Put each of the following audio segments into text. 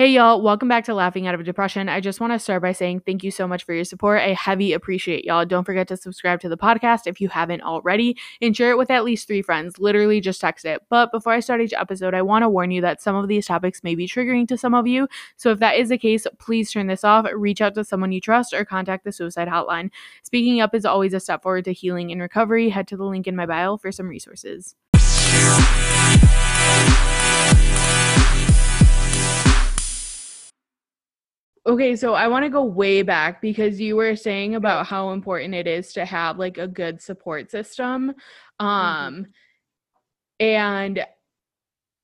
Hey, y'all, welcome back to Laughing Out of Depression. I just want to start by saying thank you so much for your support. I heavy appreciate y'all. Don't forget to subscribe to the podcast if you haven't already and share it with at least three friends. Literally, just text it. But before I start each episode, I want to warn you that some of these topics may be triggering to some of you. So if that is the case, please turn this off, reach out to someone you trust, or contact the suicide hotline. Speaking up is always a step forward to healing and recovery. Head to the link in my bio for some resources. Okay, so I want to go way back because you were saying about how important it is to have like a good support system. Mm-hmm. Um and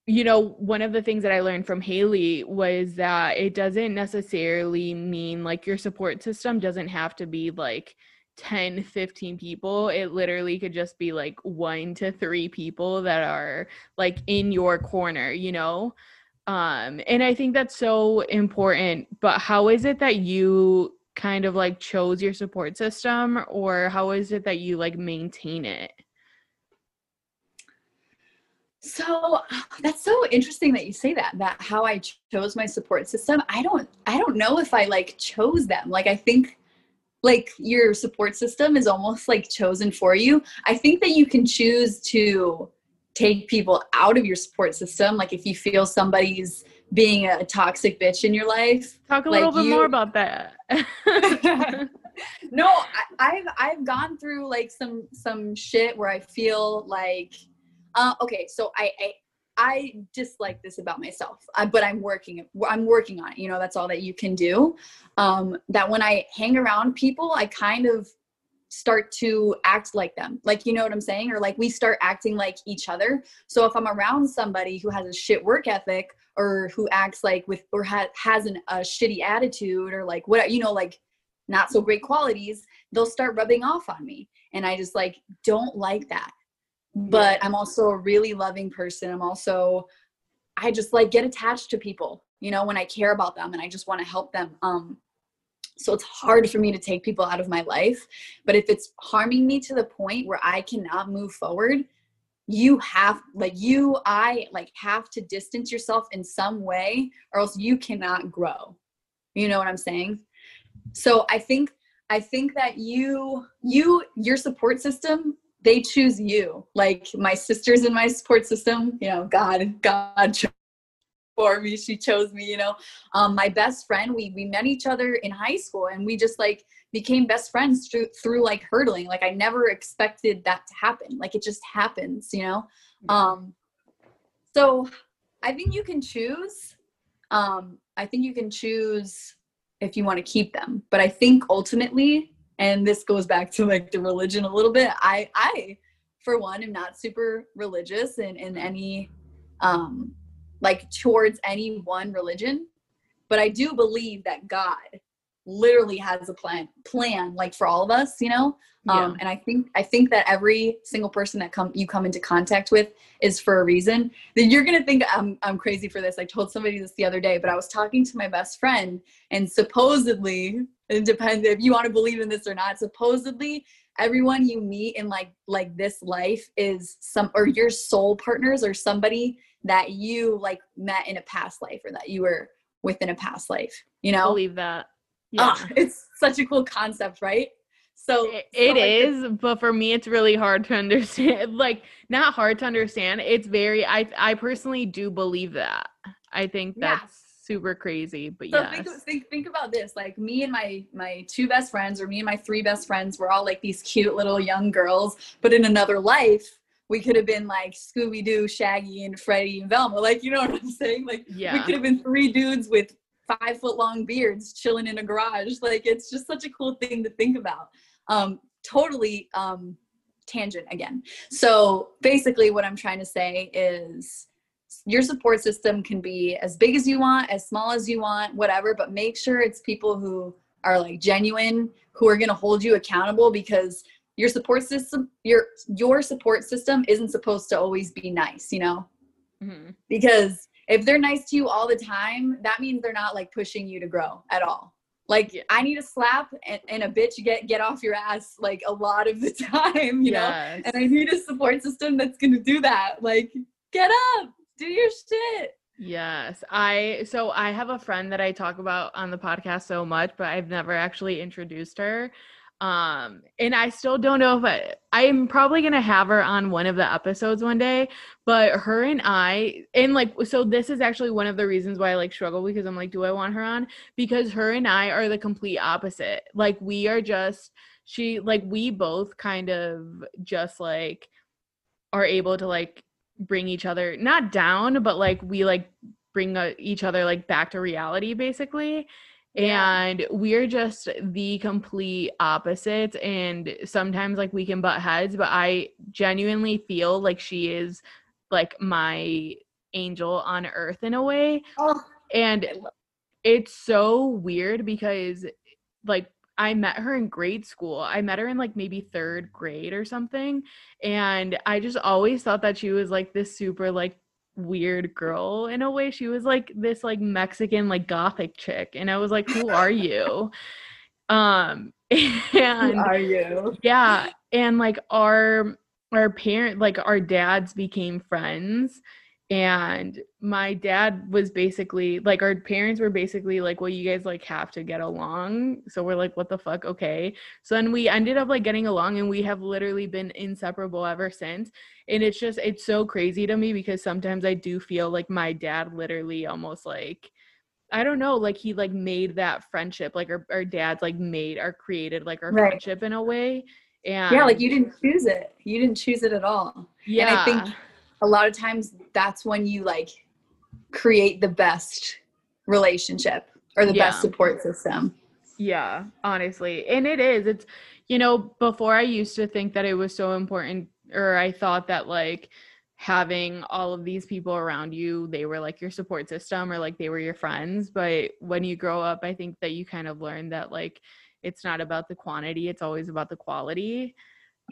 you know, one of the things that I learned from Haley was that it doesn't necessarily mean like your support system doesn't have to be like 10, 15 people. It literally could just be like one to three people that are like in your corner, you know? Um, and I think that's so important. But how is it that you kind of like chose your support system, or how is it that you like maintain it? So that's so interesting that you say that. That how I chose my support system. I don't. I don't know if I like chose them. Like I think, like your support system is almost like chosen for you. I think that you can choose to take people out of your support system. Like if you feel somebody's being a toxic bitch in your life. Talk a like little bit you- more about that. no, I, I've I've gone through like some some shit where I feel like, uh, okay, so I, I I dislike this about myself, uh, but I'm working I'm working on it. You know, that's all that you can do. Um, that when I hang around people, I kind of start to act like them. Like you know what i'm saying? Or like we start acting like each other. So if i'm around somebody who has a shit work ethic or who acts like with or ha- has an, a shitty attitude or like what you know like not so great qualities they'll start rubbing off on me. And i just like don't like that. But i'm also a really loving person. I'm also i just like get attached to people you know when i care about them and i just want to help them. Um so it's hard for me to take people out of my life. But if it's harming me to the point where i cannot move forward you have like you i like have to distance yourself in some way or else you cannot grow. You know what i'm saying? So i think i think that you you your support system they choose you. Like my sisters in my support system you know god god chose for me she chose me you know. Um, my best friend we we met each other in high school and we just like became best friends through through like hurdling. Like i never expected that to happen. Like it just happens you know? Um so i think you can choose um i think you can choose if you want to keep them. But i think ultimately and this goes back to like the religion a little bit i i for one am not super religious in in any um like towards any one religion but i do believe that god literally has a plan plan like for all of us you know? Um and i think i think that every single person that come you come into contact with is for a reason. Then you're gonna think i'm i'm crazy for this. I told somebody this the other day but i was talking to my best friend and supposedly it depends if you want to believe in this or not supposedly everyone you meet in like like this life is some or your soul partners or somebody that you like met in a past life or that you were within a past life you know I believe that. Yeah. Ah, it's such a cool concept right so It- so, it like, the- is, but for me, it's really hard to understand. Like, not hard to understand. It's very. I I personally do believe that. I think Yeah. that's super crazy. But So yes, think, think think this. Like me and my my two best friends, or me and my three best friends, were all like these cute little young girls. But in another life, we could have been like Scooby Doo, Shaggy, and Freddie and Velma. Like you know what I'm saying? Like we could have been three dudes with five foot long beards chilling in a garage. Like it's just such a cool thing to think about. Um, totally um, tangent again. So basically, what I'm trying to say is your support system can be as big as you want, as small as you want, whatever, but make sure it's people who are like genuine, who are going to hold you accountable because your support system your your support system isn't supposed to always be nice, you know? Mhm. because if they're nice to you all the time that means they're not like pushing you to grow at all like Yeah. i need a slap and, and a bitch get get off your ass like a lot of the time you know and i need a support system that's gonna do that like get up do your shit Yes. I so I have a friend that I talk about on the podcast so much, but I've never actually introduced her. Um and I still don't know if I I'm probably going to have her on one of the episodes one day, but her and I and like so this is actually one of the reasons why I like struggle because I'm like do I want her on? Because her and I are the complete opposite. Like we are just she like we both kind of just like are able to like bring each other not down but like we like bring uh, each other like back to reality basically yeah. and we're just the complete opposites and sometimes like we can butt heads but i genuinely feel like she is like my angel on earth in a way oh, and it's so weird because like I met her in grade school. I met her in like maybe third grade or something. And I just always thought that she was like this super like weird girl in a way. She was like this like Mexican like gothic chick. And I was like, who are you? Um and who are you? Yeah. And like our our parent like our dads became friends and my dad was basically like our parents were basically like well you guys like have to get along so we're like what the fuck okay so then we ended up like getting along and we have literally been inseparable ever since and it's just it's so crazy to me because sometimes i do feel like my dad literally almost like I don't know, like he like made that friendship, like our, our dads like made or created like our right. friendship in a way. And yeah, like you didn't choose it. You didn't choose it at all. Yeah. And I think a lot of times that's when you like create the best relationship or the yeah. best support system. Yeah, honestly. And it is. It's you know, before I used to think that it was so important or I thought that like having all of these people around you, they were like your support system or like they were your friends, but when you grow up, I think that you kind of learn that like it's not about the quantity, it's always about the quality.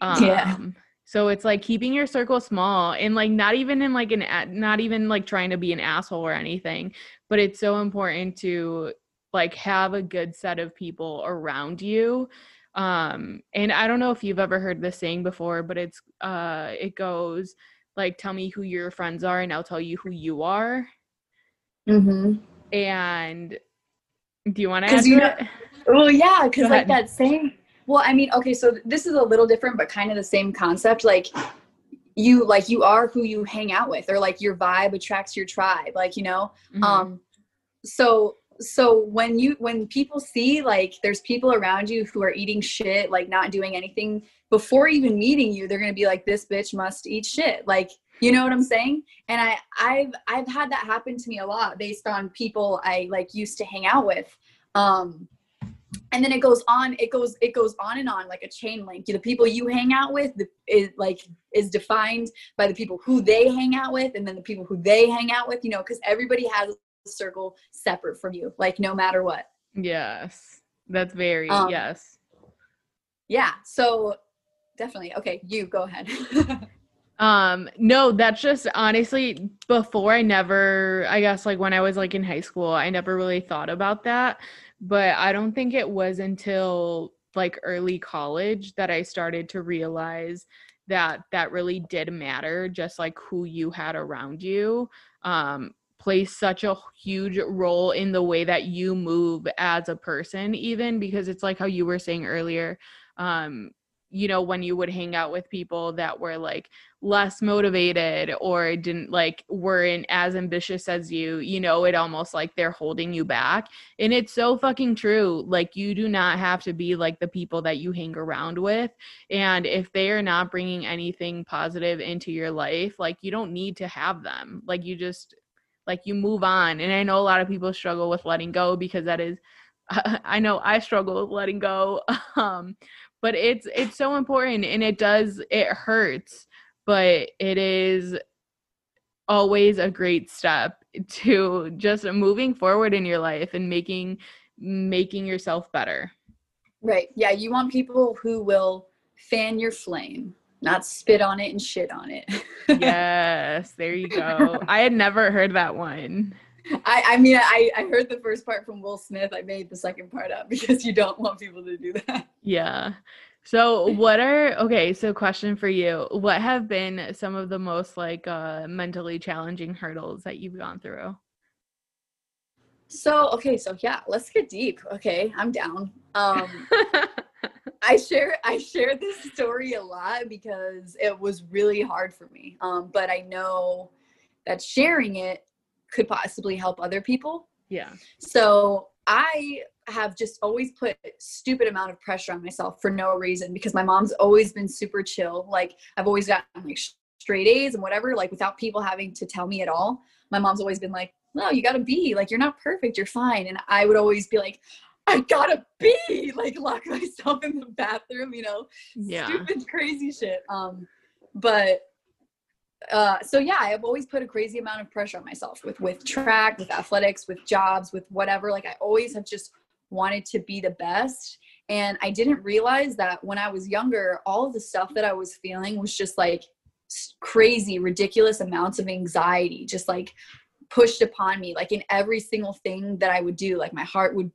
Um, yeah so it's like keeping your circle small and like not even in like an not even like trying to be an asshole or anything, but it's so important to like have a good set of people around you. Um and I don't know if you've ever heard this saying before, but it's uh it goes like tell me who your friends are and I'll tell you who you are. Mhm. And do you want to add you know? Well, yeah, because like that same well, I mean, okay, so this is a little different, but kind of the same concept. Like you, like you are who you hang out with, or like your vibe attracts your tribe. Like you know, mm-hmm. um, so so when you when people see like there's people around you who are eating shit, like not doing anything before even meeting you, they're gonna be like, this bitch must eat shit. Like you know what i'm saying and i i've i've had that happen to me a lot based on people i like used to hang out with um and then it goes on it goes it goes on and on like a chain link. The people you hang out with the, is like is defined by the people who they hang out with and then the people who they hang out with you know because everybody has a circle separate from you like no matter what. Yes. That's very um, yes. yeah so definitely. Okay you go ahead. Um no that's just honestly before i never i guess like when i was like in high school i never really thought about that but I don't think it was until like early college that I started to realize that that really did matter just like who you had around you um plays such a huge role in the way that you move as a person even because it's like how you were saying earlier um you know when you would hang out with people that were like less motivated or didn't like weren't as ambitious as you you know it almost like they're holding you back. And it's so fucking true like you do not have to be like the people that you hang around with. And if they are not bringing anything positive into your life like you don't need to have them. Like you just like you move on. And i know a lot of people struggle with letting go because that is I know I struggle with letting go. Um, but it's it's so important and it does it hurts but it is always a great step to just moving forward in your life and making making yourself better. Right. Yeah you want people who will fan your flame not spit on it and shit on it. Yes there you go. I had never heard that one I, I mean, I, I heard the first part from Will Smith. I made the second part up because you don't want people to do that. Yeah. So, what are okay? So, question for you: What have been some of the most like uh, mentally challenging hurdles that you've gone through? So okay, so yeah, let's get deep. Okay, I'm down. Um, I share I share this story a lot because it was really hard for me. Um, but I know that sharing it could possibly help other people. Yeah. So I have just always put stupid amount of pressure on myself for no reason because my mom's always been super chill. Like I've always gotten like straight A's and whatever, like without people having to tell me at all. My mom's always been like, no, you gotta be like, you're not perfect, you're fine. And I would always be like, I gotta be like lock myself in the bathroom, you know, yeah. stupid, crazy shit. Um, but uh, so yeah, I've always put a crazy amount of pressure on myself with with track, with athletics, with jobs, with whatever. Like I always have just wanted to be the best. And I didn't realize that when I was younger, all of the stuff that I was feeling was just like crazy, ridiculous amounts of anxiety, just like pushed upon me, like in every single thing that I would do. Like my heart would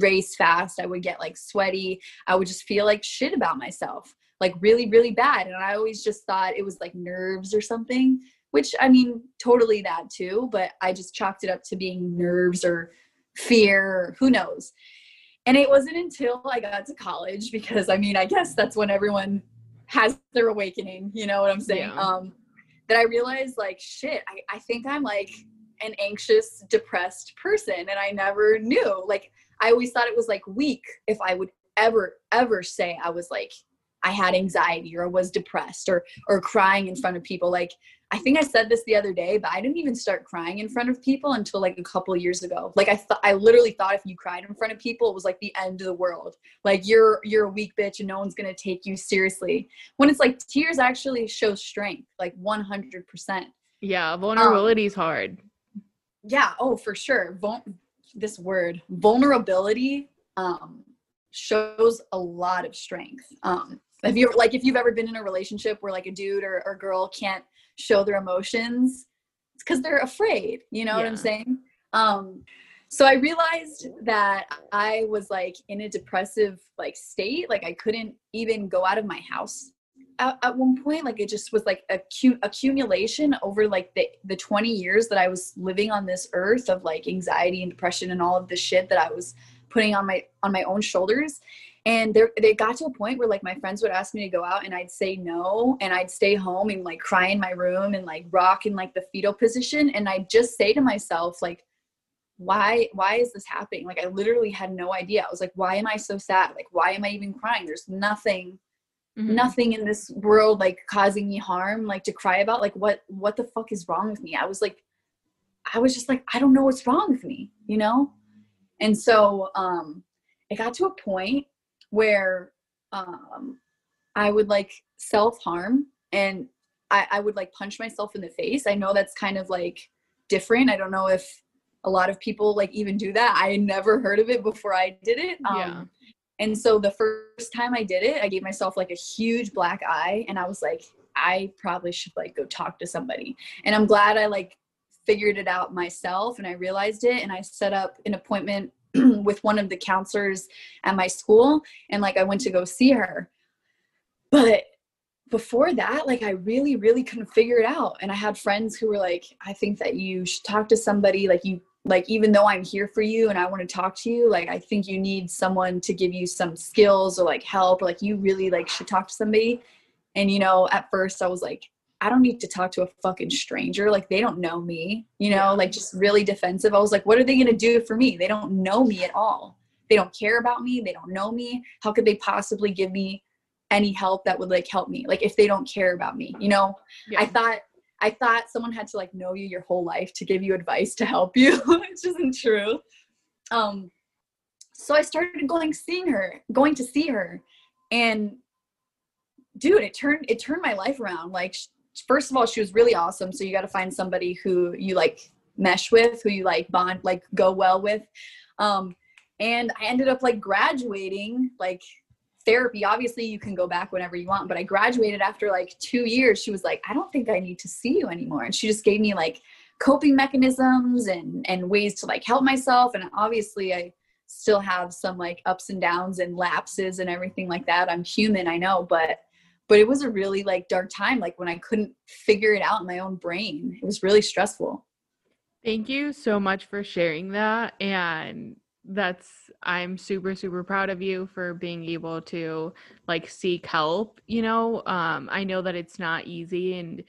race fast. I would get like sweaty. I would just feel like shit about myself, like really, really bad. And I always just thought it was like nerves or something, which I mean, totally that too. But I just chalked it up to being nerves or fear, or who knows. And it wasn't until I got to college because I mean, I guess that's when everyone has their awakening, you know what I'm saying? Yeah. Um, that I realized like, shit, I, I think I'm like an anxious, depressed person. And I never knew. Like, I always thought it was like weak if I would ever, ever say I was like, I had anxiety or was depressed or or crying in front of people. Like I think I said this the other day, but I didn't even start crying in front of people until like a couple years ago. Like I thought I literally thought if you cried in front of people, it was like the end of the world. Like you're you're a weak bitch and no one's gonna take you seriously. When it's like tears actually show strength, like one hundred percent. Yeah, vulnerability is um, hard. Yeah, oh for sure. Vul- this word vulnerability um, shows a lot of strength. Um, if you're like, if you've ever been in a relationship where like a dude or, or girl can't show their emotions, it's because they're afraid. You know yeah. what I'm saying? Um, so I realized that I was like in a depressive like state. Like I couldn't even go out of my house at, at one point like it just was like a cute accumulation over like the the 20 years that I was living on this earth of like anxiety and depression and all of the shit that I was putting on my on my own shoulders. And there they got to a point where like my friends would ask me to go out and I'd say no and I'd stay home and like cry in my room and like rock in like the fetal position. And I'd just say to myself like why why is this happening? Like I literally had no idea. I was like why am I so sad? Like why am I even crying? There's nothing mm-hmm. nothing in this world like causing me harm like to cry about. Like what what the fuck is wrong with me? I was like i was just like i don't know what's wrong with me you know and so um it got to a point where um i would like self-harm and I, I would like punch myself in the face i know that's kind of like different i don't know if a lot of people like even do that i never heard of it before i did it um, yeah. And so the first time I did it, I gave myself like a huge black eye and I was like, I probably should like go talk to somebody. And I'm glad I like figured it out myself and I realized it and I set up an appointment with one of the counselors at my school and like I went to go see her. But before that, like I really, really couldn't figure it out. And I had friends who were like, I think that you should talk to somebody, like you like even though i'm here for you and i want to talk to you like i think you need someone to give you some skills or like help or like you really like should talk to somebody and you know at first i was like i don't need to talk to a fucking stranger. Like they don't know me you know like just really defensive. I was like what are they going to do for me? They don't know me at all. They don't care about me. They don't know me. How could they possibly give me any help that would like help me? Like if they don't care about me you know? Yeah. i thought I thought someone had to like know you your whole life to give you advice to help you, which isn't true. Um, so I started going seeing her, going to see her, and dude, it turned it turned my life around. Like, first of all, she was really awesome. So you got to find somebody who you like mesh with, who you like bond, like go well with. Um, and I ended up like graduating like therapy. Obviously you can go back whenever you want but i graduated after like two years. She was like i don't think i need to see you anymore. And she just gave me like coping mechanisms and and ways to like help myself. And obviously i still have some like ups and downs and lapses and everything like that. I'm human i know but but it was a really like dark time like when i couldn't figure it out in my own brain it was really stressful Thank you so much for sharing that. And that's, I'm super, super proud of you for being able to like seek help. You know, um, I know that it's not easy. And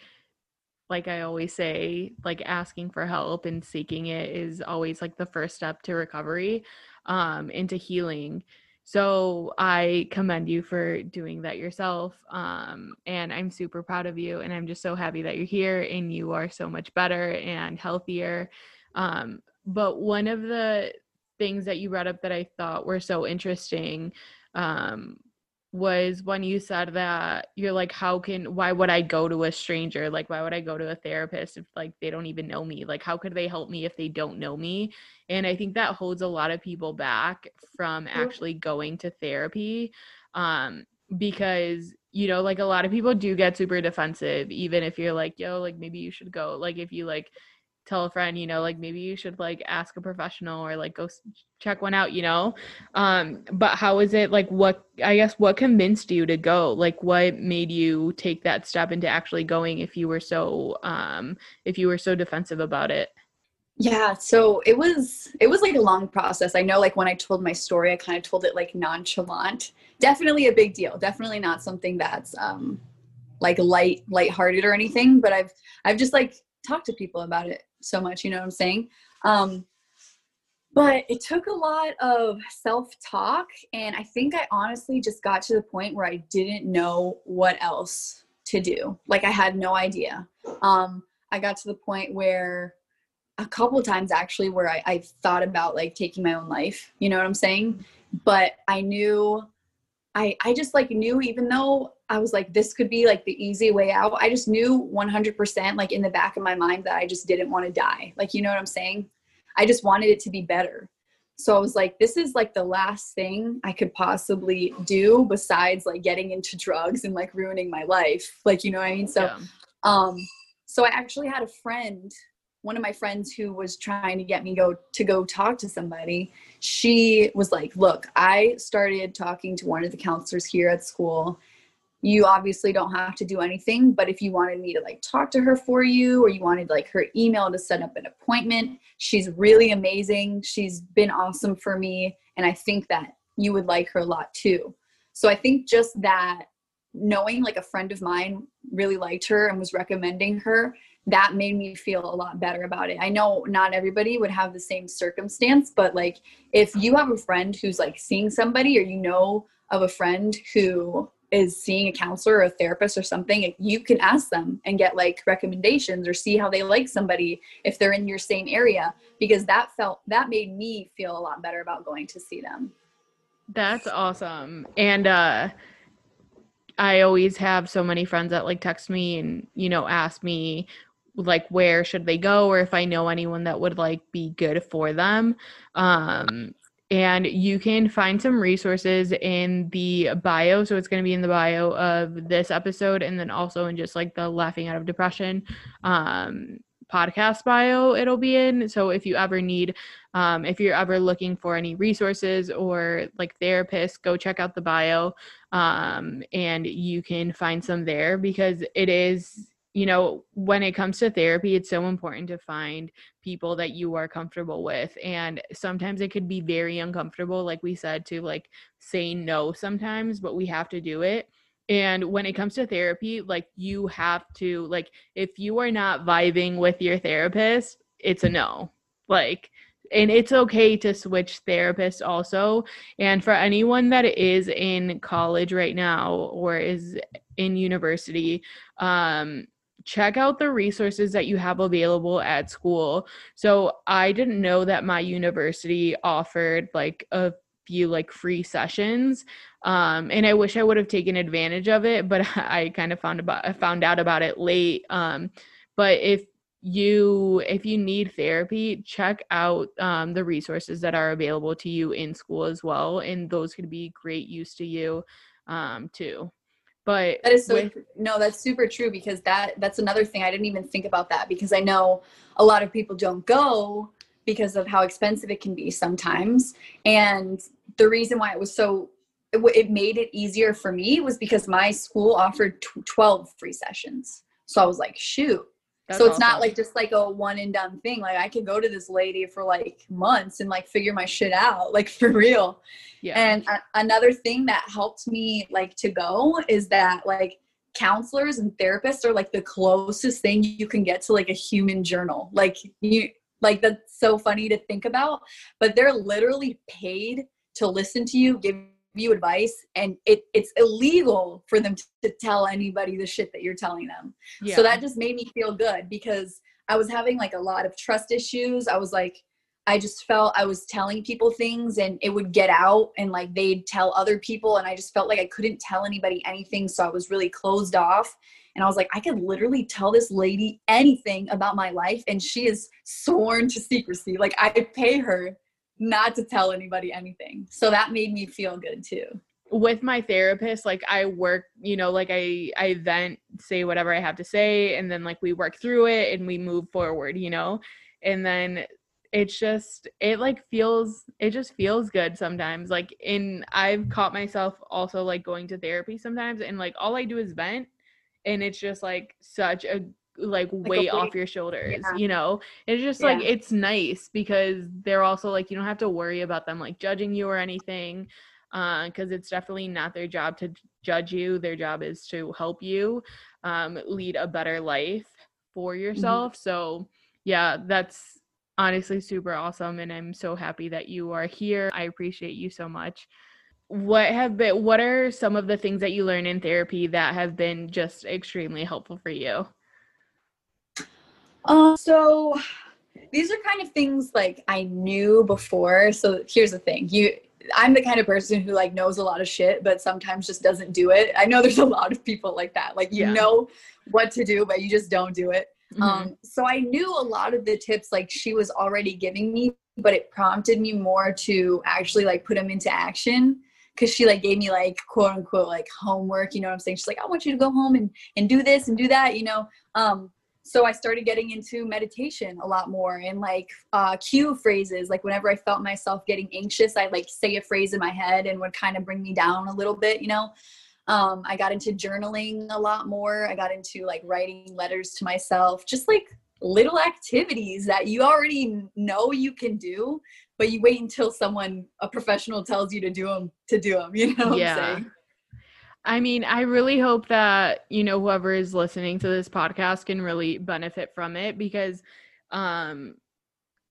like I always say, like asking for help and seeking it is always like the first step to recovery, um, into healing. So I commend you for doing that yourself. Um, and I'm super proud of you. And I'm just so happy that you're here and you are so much better and healthier. Um, but one of the things that you brought up that I thought were so interesting um, was when you said that you're like how can why would i go to a stranger? Like why would i go to a therapist if like they don't even know me? Like how could they help me if they don't know me? And i think that holds a lot of people back from actually going to therapy um because you know like a lot of people do get super defensive even if you're like yo like maybe you should go. Like if you like tell a friend, you know, like maybe you should like ask a professional or like go check one out, you know. Um but how is it like what I guess what convinced you to go? Like what made you take that step into actually going if you were so um if you were so defensive about it? Yeah, so it was it was like a long process. I know like when I told my story, I kind of told it like nonchalant. Definitely a big deal. Definitely not something that's um like light lighthearted or anything, but I've I've just like talked to people about it so much, you know what I'm saying? Um, but it took a lot of self talk. And I think I honestly just got to the point where I didn't know what else to do. Like, I had no idea. Um, I got to the point where a couple times actually where I, I thought about like taking my own life, you know what I'm saying? But I knew I I just like knew even though I was like this could be like the easy way out. I just knew 100% like in the back of my mind that I just didn't want to die. Like you know what I'm saying? I just wanted it to be better. So I was like this is like the last thing I could possibly do besides like getting into drugs and like ruining my life. Like you know what I mean? So yeah. um so I actually had a friend one of my friends who was trying to get me go to go talk to somebody she was like look i started talking to one of the counselors here at school you obviously don't have to do anything but if you wanted me to like talk to her for you or you wanted like her email to set up an appointment she's really amazing she's been awesome for me and i think that you would like her a lot too so i think just that knowing like a friend of mine really liked her and was recommending her that made me feel a lot better about it. I know not everybody would have the same circumstance, but like if you have a friend who's like seeing somebody or you know of a friend who is seeing a counselor or a therapist or something, you can ask them and get like recommendations or see how they like somebody if they're in your same area because that felt that made me feel a lot better about going to see them. That's awesome. And uh I always have so many friends that like text me and you know ask me like where should they go or if I know anyone that would like be good for them. Um and you can find some resources in the bio. So it's going to be in the bio of this episode and then also in just like the laughing out of depression um podcast bio it'll be in. So if you ever need um, if you're ever looking for any resources or like therapists go check out the bio um, and you can find some there because it is you know, when it comes to therapy, it's so important to find people that you are comfortable with. And sometimes it could be very uncomfortable, like we said, to like say no sometimes, but we have to do it. And when it comes to therapy, like you have to, like, if you are not vibing with your therapist, it's a no. Like, and it's okay to switch therapists also. And for anyone that is in college right now or is in university, um, check out the resources that you have available at school. So I didn't know that my university offered like a few like free sessions um and i wish i would have taken advantage of it but i kind of found about found out about it late um but if you if you need therapy check out um, the resources that are available to you in school as well and those could be great use to you um, too but that is so with, no, that's super true because that that's another thing I didn't even think about that because I know a lot of people don't go because of how expensive it can be sometimes. And the reason why it was so it, it made it easier for me was because my school offered t- 12 free sessions. So I was like, shoot, That's so it's awesome. not like just like a one and done thing. Like I could go to this lady for like months and like figure my shit out, like for real. Yeah. And a- another thing that helped me like to go is that like counselors and therapists are like the closest thing you can get to like a human journal. Like you like that's so funny to think about, but they're literally paid to listen to you, give you advice and it it's illegal for them to tell anybody the shit that you're telling them yeah. so that just made me feel good because i was having like a lot of trust issues i was like i just felt i was telling people things and it would get out and like they'd tell other people and i just felt like i couldn't tell anybody anything so i was really closed off and I was like, I could literally tell this lady anything about my life, and she is sworn to secrecy. Like, I pay her not to tell anybody anything. So that made me feel good too. With my therapist, like I work, you know, like I I vent, say whatever I have to say, and then like we work through it and we move forward, you know? And then it's just it like feels it just feels good sometimes. Like in I've caught myself also like going to therapy sometimes and like all I do is vent and it's just like such a like, like weight off your shoulders yeah. you know it's just like yeah. it's nice because they're also like you don't have to worry about them like judging you or anything uh because it's definitely not their job to judge you their job is to help you um lead a better life for mm-hmm. yourself mm-hmm. so yeah that's honestly super awesome and i'm so happy that you are here i appreciate you so much what have been what are some of the things that you learn in therapy that have been just extremely helpful for you um, so these are kind of things like I knew before. So here's the thing. You I'm the kind of person who like knows a lot of shit, but sometimes just doesn't do it. I know there's a lot of people like that. Like you yeah. know what to do, but you just don't do it. Mm-hmm. Um, so I knew a lot of the tips like she was already giving me, but it prompted me more to actually like put them into action because she like gave me like quote unquote like homework. You know what I'm saying? She's like, I want you to go home and and do this and do that. You know. Um, so I started getting into meditation a lot more and like uh, cue phrases. Like whenever I felt myself getting anxious, I like say a phrase in my head and would kind of bring me down a little bit, you know. Um, I got into journaling a lot more. I got into like writing letters to myself, just like little activities that you already know you can do, but you wait until someone, a professional, tells you to do them to do them. You know? yeah. I mean, I really hope that, you know, whoever is listening to this podcast can really benefit from it because um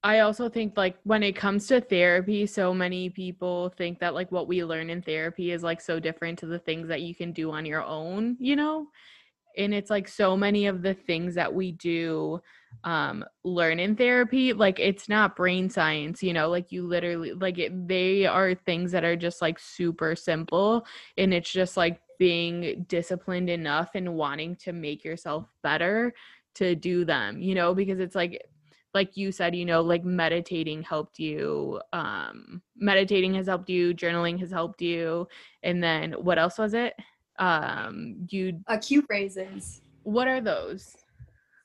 I also think like when it comes to therapy, so many people think that like what we learn in therapy is like so different to the things that you can do on your own, you know? And it's like so many of the things that we do um learn in therapy like it's not brain science you know like you literally like it, they are things that are just like super simple and it's just like being disciplined enough and wanting to make yourself better to do them you know because it's like like you said you know like meditating helped you um meditating has helped you journaling has helped you and then what else was it um you a cue phrases what are those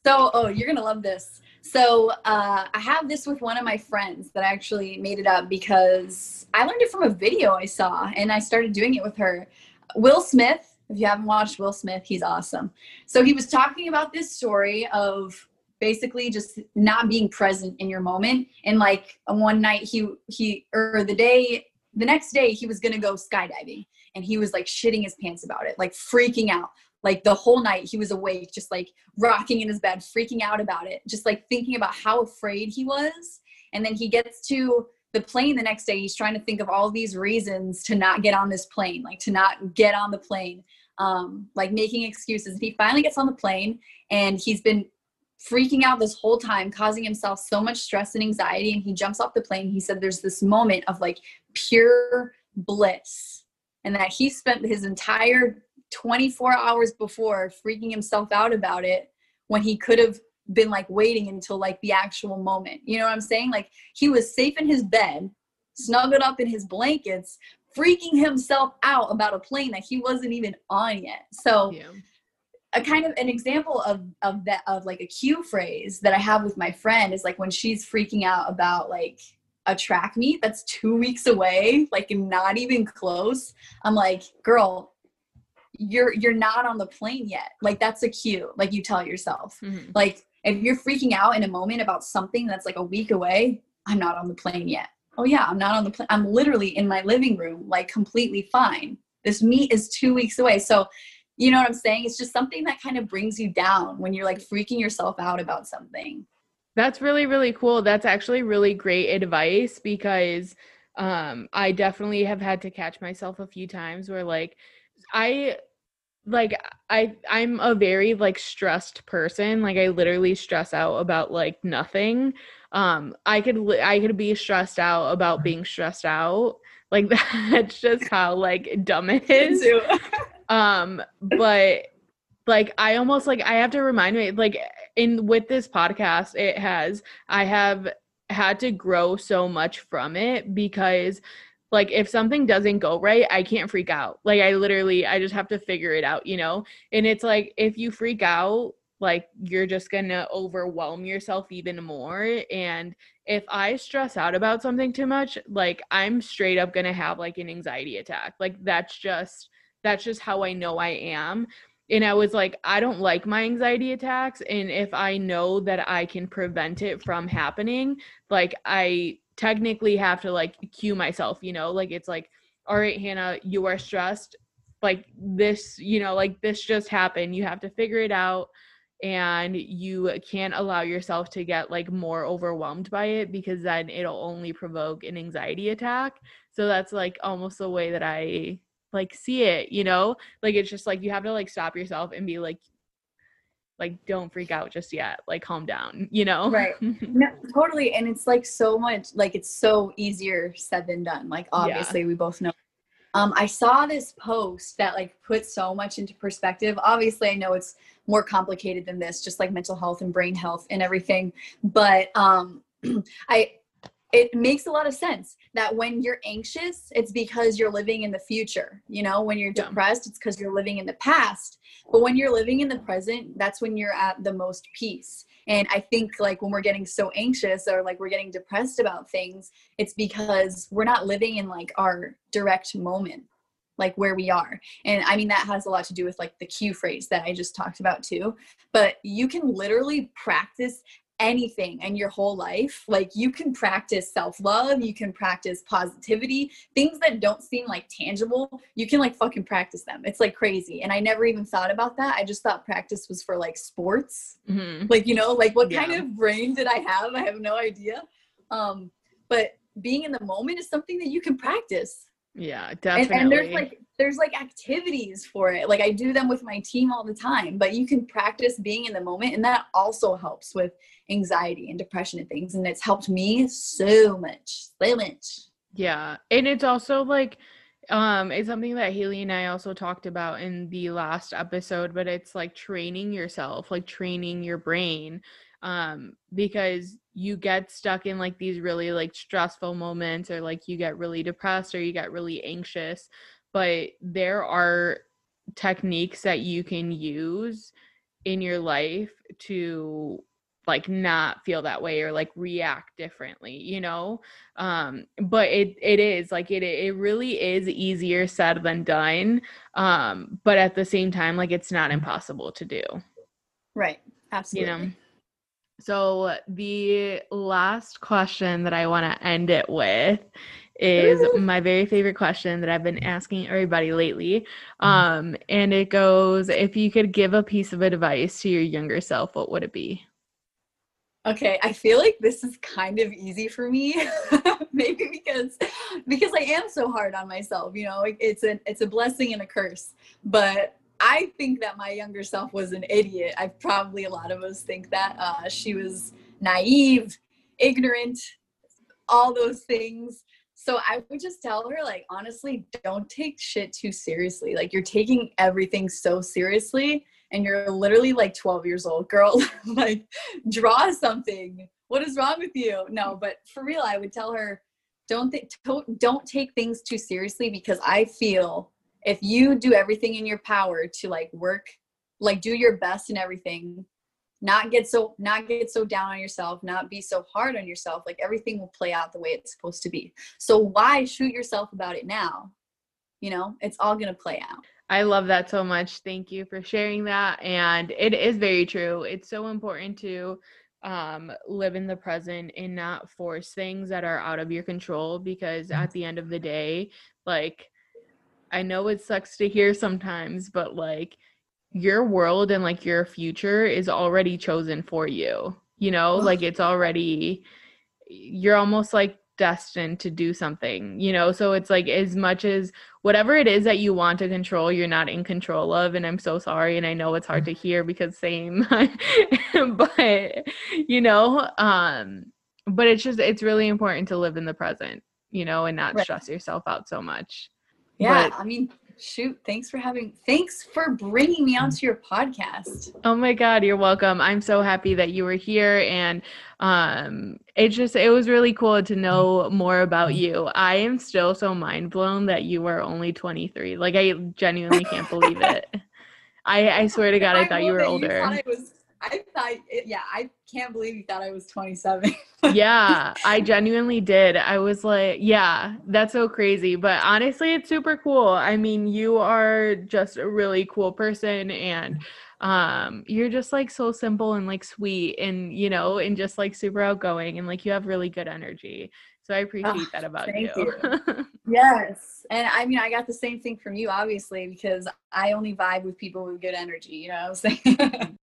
so, oh, you're gonna love this. So, uh, I have this with one of my friends that actually made it up because I learned it from a video I saw, and I started doing it with her. Will Smith, if you haven't watched Will Smith, he's awesome. So he was talking about this story of basically just not being present in your moment. And like one night, he he or the day the next day he was gonna go skydiving, and he was like shitting his pants about it, like freaking out. Like the whole night he was awake just like rocking in his bed freaking out about it just like thinking about how afraid he was. And then he gets to the plane the next day. He's trying to think of all these reasons to not get on this plane like to not get on the plane um, like making excuses. He finally gets on the plane and he's been freaking out this whole time causing himself so much stress and anxiety and he jumps off the plane. He said there's this moment of like pure bliss and that he spent his entire 24 hours before freaking himself out about it when he could have been like waiting until like the actual moment. You know what I'm saying? Like he was safe in his bed, snuggled up in his blankets, freaking himself out about a plane that he wasn't even on yet. So yeah. a kind of an example of of that of like a cue phrase that I have with my friend is like when she's freaking out about like a track meet that's two weeks away, like not even close. I'm like, girl, you're you're not on the plane yet. Like that's a cue like you tell yourself. Mm-hmm. like if you're freaking out in a moment about something that's like a week away i'm not on the plane yet. Oh yeah i'm not on the plane i'm literally in my living room like completely fine. This meet is two weeks away. So you know what i'm saying? It's just something that kind of brings you down when you're like freaking yourself out about something that's really really cool. That's actually really great advice because um i definitely have had to catch myself a few times where like i like i i'm a very like stressed person. Like i literally stress out about like nothing. Um i could li- i could be stressed out about being stressed out. Like that's just how like dumb it is. um but like i almost like i have to remind me like in with this podcast it has i have had to grow so much from it because like if something doesn't go right i can't freak out. Like i literally i just have to figure it out you know? And it's like if you freak out like you're just gonna overwhelm yourself even more. And if i stress out about something too much like i'm straight up gonna have like an anxiety attack. Like that's just that's just how i know i am and i was like i don't like my anxiety attacks and if i know that i can prevent it from happening like i technically have to like cue myself, you know, like it's like, all right, Hannah, you are stressed. Like this, you know, like this just happened. You have to figure it out and you can't allow yourself to get like more overwhelmed by it because then it'll only provoke an anxiety attack. So that's like almost the way that I like see it, you know? Like it's just like you have to like stop yourself and be like, like don't freak out just yet like calm down you know right no, totally and it's like so much like it's so easier said than done like obviously yeah. we both know um i saw this post that like put so much into perspective obviously i know it's more complicated than this just like mental health and brain health and everything but um i it makes a lot of sense that when you're anxious, it's because you're living in the future. You know, when you're depressed, it's because you're living in the past. But when you're living in the present, that's when you're at the most peace. And I think like when we're getting so anxious or like we're getting depressed about things, it's because we're not living in like our direct moment like where we are. And I mean, that has a lot to do with like the cue phrase that I just talked about too. But you can literally practice anything in your whole life. Like you can practice self love, you can practice positivity, things that don't seem like tangible, you can like fucking practice them. It's like crazy. And I never even thought about that. I just thought practice was for like sports. Mm-hmm. Like, you know, like what yeah. kind of brain did I have? I have no idea. Um, but being in the moment is something that you can practice. Yeah, definitely. And, and, there's like there's like activities for it. Like I do them with my team all the time, but you can practice being in the moment and that also helps with anxiety and depression and things and it's helped me so much. So much. Yeah. And it's also like um it's something that Haley and I also talked about in the last episode, but it's like training yourself, like training your brain um because you get stuck in like these really like stressful moments or like you get really depressed or you get really anxious but there are techniques that you can use in your life to like not feel that way or like react differently you know? Um but it it is like it it really is easier said than done um but at the same time like it's not impossible to do. Right. Absolutely you know? So, the last question that I want to end it with is my very favorite question that I've been asking everybody lately. Mm-hmm. Um, and it goes If you could give a piece of advice to your younger self, what would it be? Okay, I feel like this is kind of easy for me. Maybe because because I am so hard on myself, you know, it's a it's a blessing and a curse. But I think that my younger self was an idiot. I probably a lot of us think that uh, she was naive, ignorant, all those things. So I would just tell her, like, honestly, don't take shit too seriously. Like, you're taking everything so seriously, and you're literally like 12 years old, girl. like, draw something. What is wrong with you? No, but for real, I would tell her, don't th- don't, don't take things too seriously because I feel if you do everything in your power to like work like do your best in everything not get so not get so down on yourself not be so hard on yourself like everything will play out the way it's supposed to be so why shoot yourself about it now you know it's all going to play out I love that so much. Thank you for sharing that. And it is very true. It's so important to um, live in the present and not force things that are out of your control because at the end of the day, like, I know it sucks to hear sometimes, but like, your world and like your future is already chosen for you. You know, like it's already, you're almost like destined to do something, you know? So it's like as much as whatever it is that you want to control, you're not in control of. And I'm so sorry. And I know it's hard to hear because same, but you know, um, but it's just, it's really important to live in the present, you know, and not right. stress yourself out so much. Yeah. But, I mean, shoot thanks for having thanks for bringing me onto your podcast. Oh my god you're welcome. I'm so happy that you were here and um it just it was really cool to know more about you. I am still so mind blown that you are only 23 like i genuinely can't believe it. I i swear to god i, I thought you were older. you I was I thought, yeah, I can't believe you thought I was 27. yeah, I genuinely did. I was like, yeah, that's so crazy. But honestly, it's super cool. I mean, you are just a really cool person and um you're just like so simple and like sweet and you know and just like super outgoing and like you have really good energy so i appreciate oh, that about you, you. yes and i mean i got the same thing from you obviously because i only vibe with people with good energy you know what i'm saying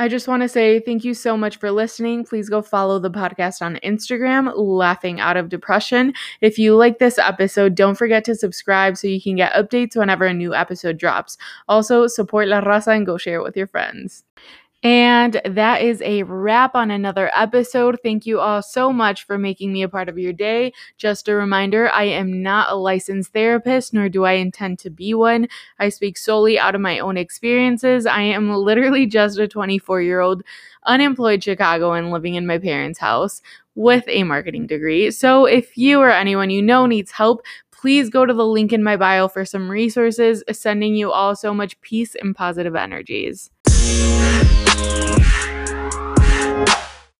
I just want to say thank you so much for listening. Please go follow the podcast on Instagram, Laughing Out of Depression. If you like this episode, don't forget to subscribe so you can get updates whenever a new episode drops. Also, support La Raza and go share it with your friends. And that is a wrap on another episode. Thank you all so much for making me a part of your day. Just a reminder I am not a licensed therapist, nor do I intend to be one. I speak solely out of my own experiences. I am literally just a 24 year old unemployed Chicagoan living in my parents' house with a marketing degree. So if you or anyone you know needs help, please go to the link in my bio for some resources, sending you all so much peace and positive energies. Música